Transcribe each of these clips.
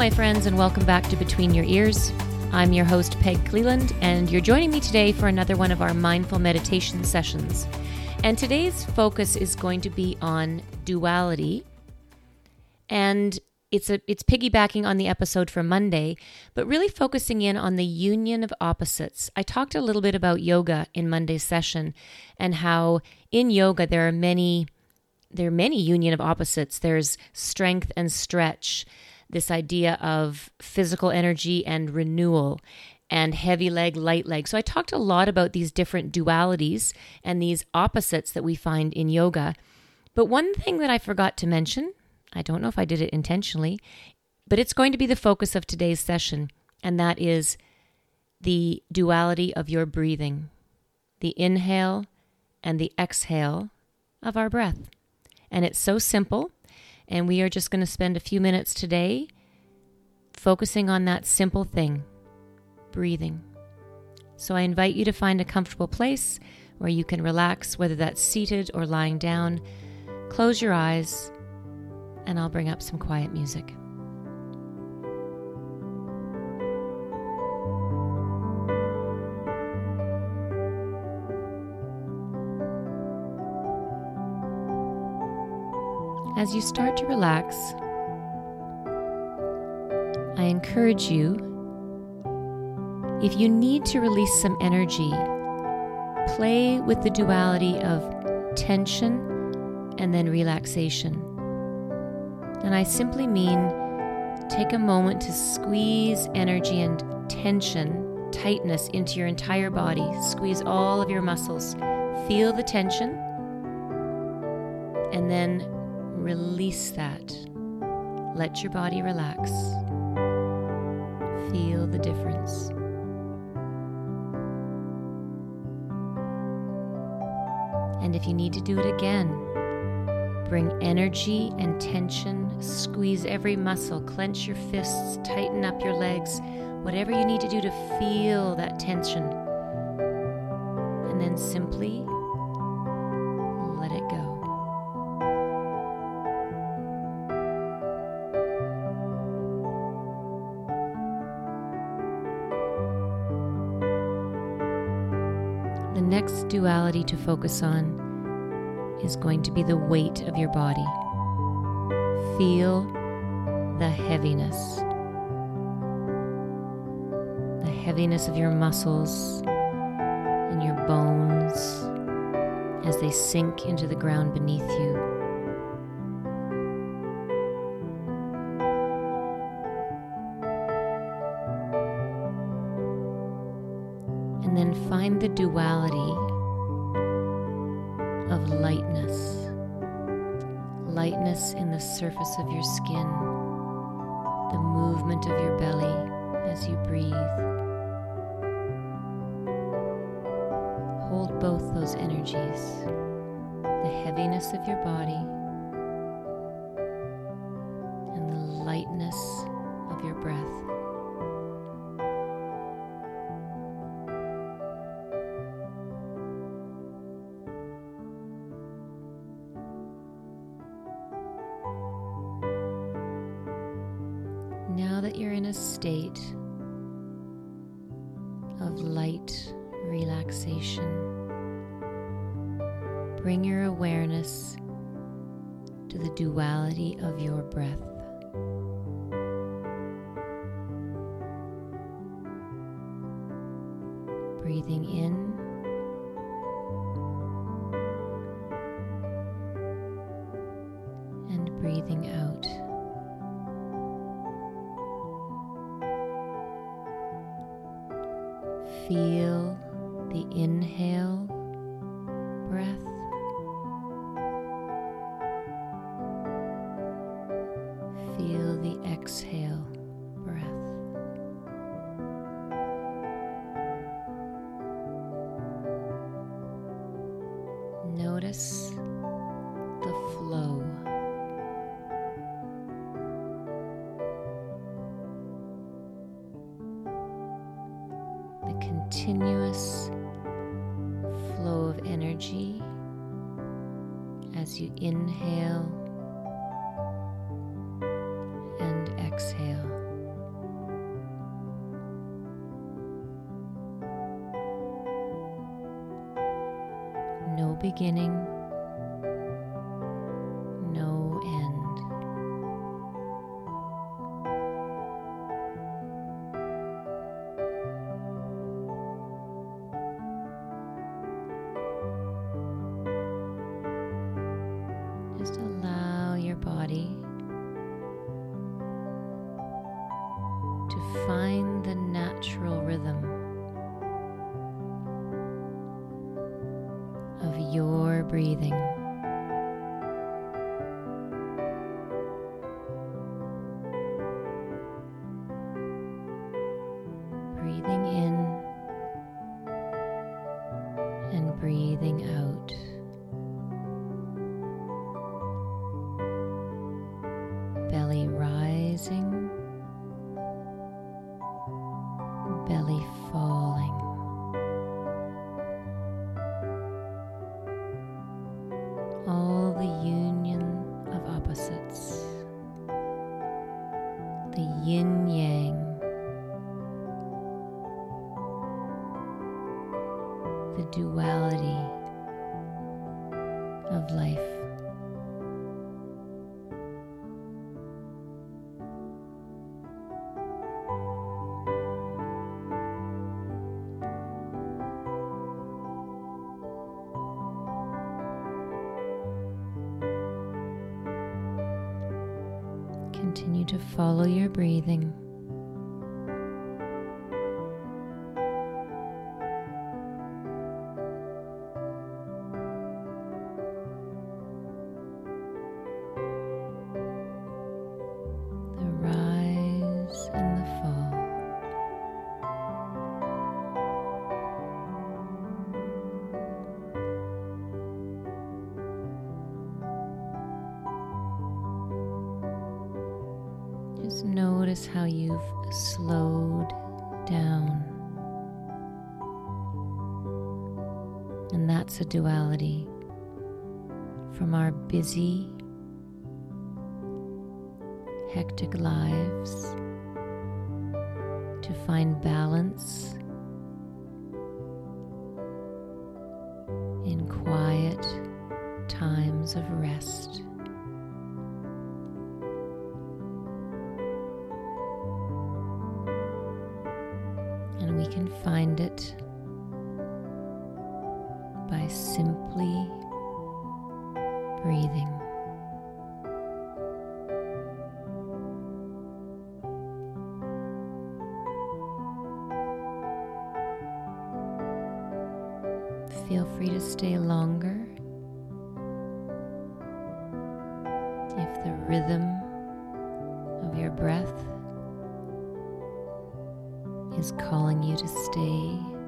my friends, and welcome back to Between Your Ears. I'm your host, Peg Cleland, and you're joining me today for another one of our mindful meditation sessions. And today's focus is going to be on duality. And it's a it's piggybacking on the episode from Monday, but really focusing in on the union of opposites. I talked a little bit about yoga in Monday's session and how in yoga there are many there are many union of opposites. There's strength and stretch this idea of physical energy and renewal and heavy leg, light leg. So I talked a lot about these different dualities and these opposites that we find in yoga. But one thing that I forgot to mention, I don't know if I did it intentionally, but it's going to be the focus of today's session, and that is the duality of your breathing, the inhale and the exhale of our breath. And it's so simple. And we are just going to spend a few minutes today focusing on that simple thing breathing. So I invite you to find a comfortable place where you can relax, whether that's seated or lying down. Close your eyes, and I'll bring up some quiet music. As you start to relax, I encourage you, if you need to release some energy, play with the duality of tension and then relaxation. And I simply mean take a moment to squeeze energy and tension, tightness into your entire body. Squeeze all of your muscles. Feel the tension. And then Release that. Let your body relax. Feel the difference. And if you need to do it again, bring energy and tension, squeeze every muscle, clench your fists, tighten up your legs, whatever you need to do to feel that tension. And then simply next duality to focus on is going to be the weight of your body. Feel the heaviness. The heaviness of your muscles and your bones as they sink into the ground beneath you. And then find the duality of lightness. Lightness in the surface of your skin, the movement of your belly as you breathe. Hold both those energies the heaviness of your body Now that you're in a state of light relaxation, bring your awareness to the duality of your breath. Breathing in exhale breath. Notice the flow. The continuous flow of energy as you inhale exhale. No beginning find the natural rhythm of your breathing. Breathing in the Continue to follow your breathing. Just notice how you've slowed down. And that's a duality from our busy, hectic lives to find balance by simply breathing. Feel free to stay longer if the rhythm of your breath is calling you to stay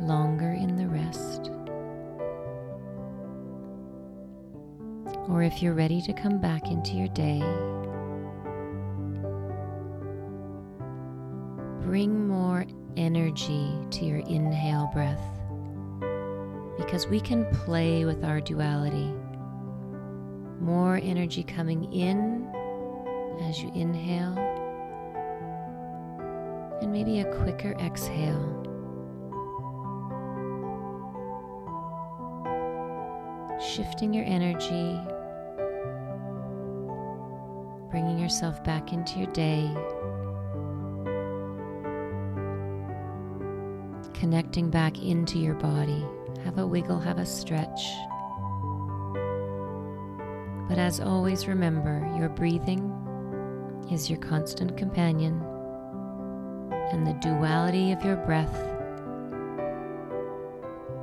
longer in the rest. Or if you're ready to come back into your day, bring more energy to your inhale breath because we can play with our duality. More energy coming in as you inhale, and maybe a quicker exhale. Shifting your energy, bringing yourself back into your day, connecting back into your body. Have a wiggle, have a stretch. But as always, remember your breathing is your constant companion, and the duality of your breath,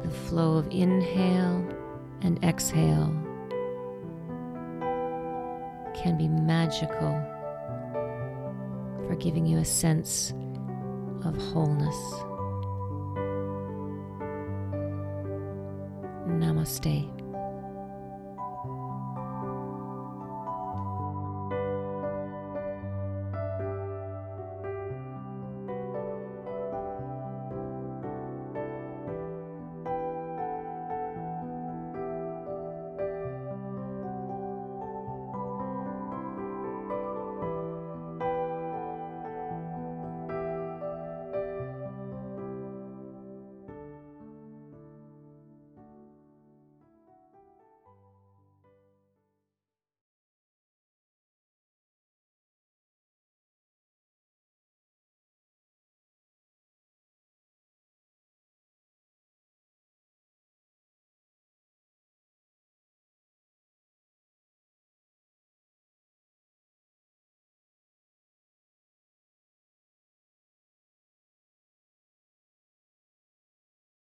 the flow of inhale and exhale, can be magical for giving you a sense of wholeness. Namaste.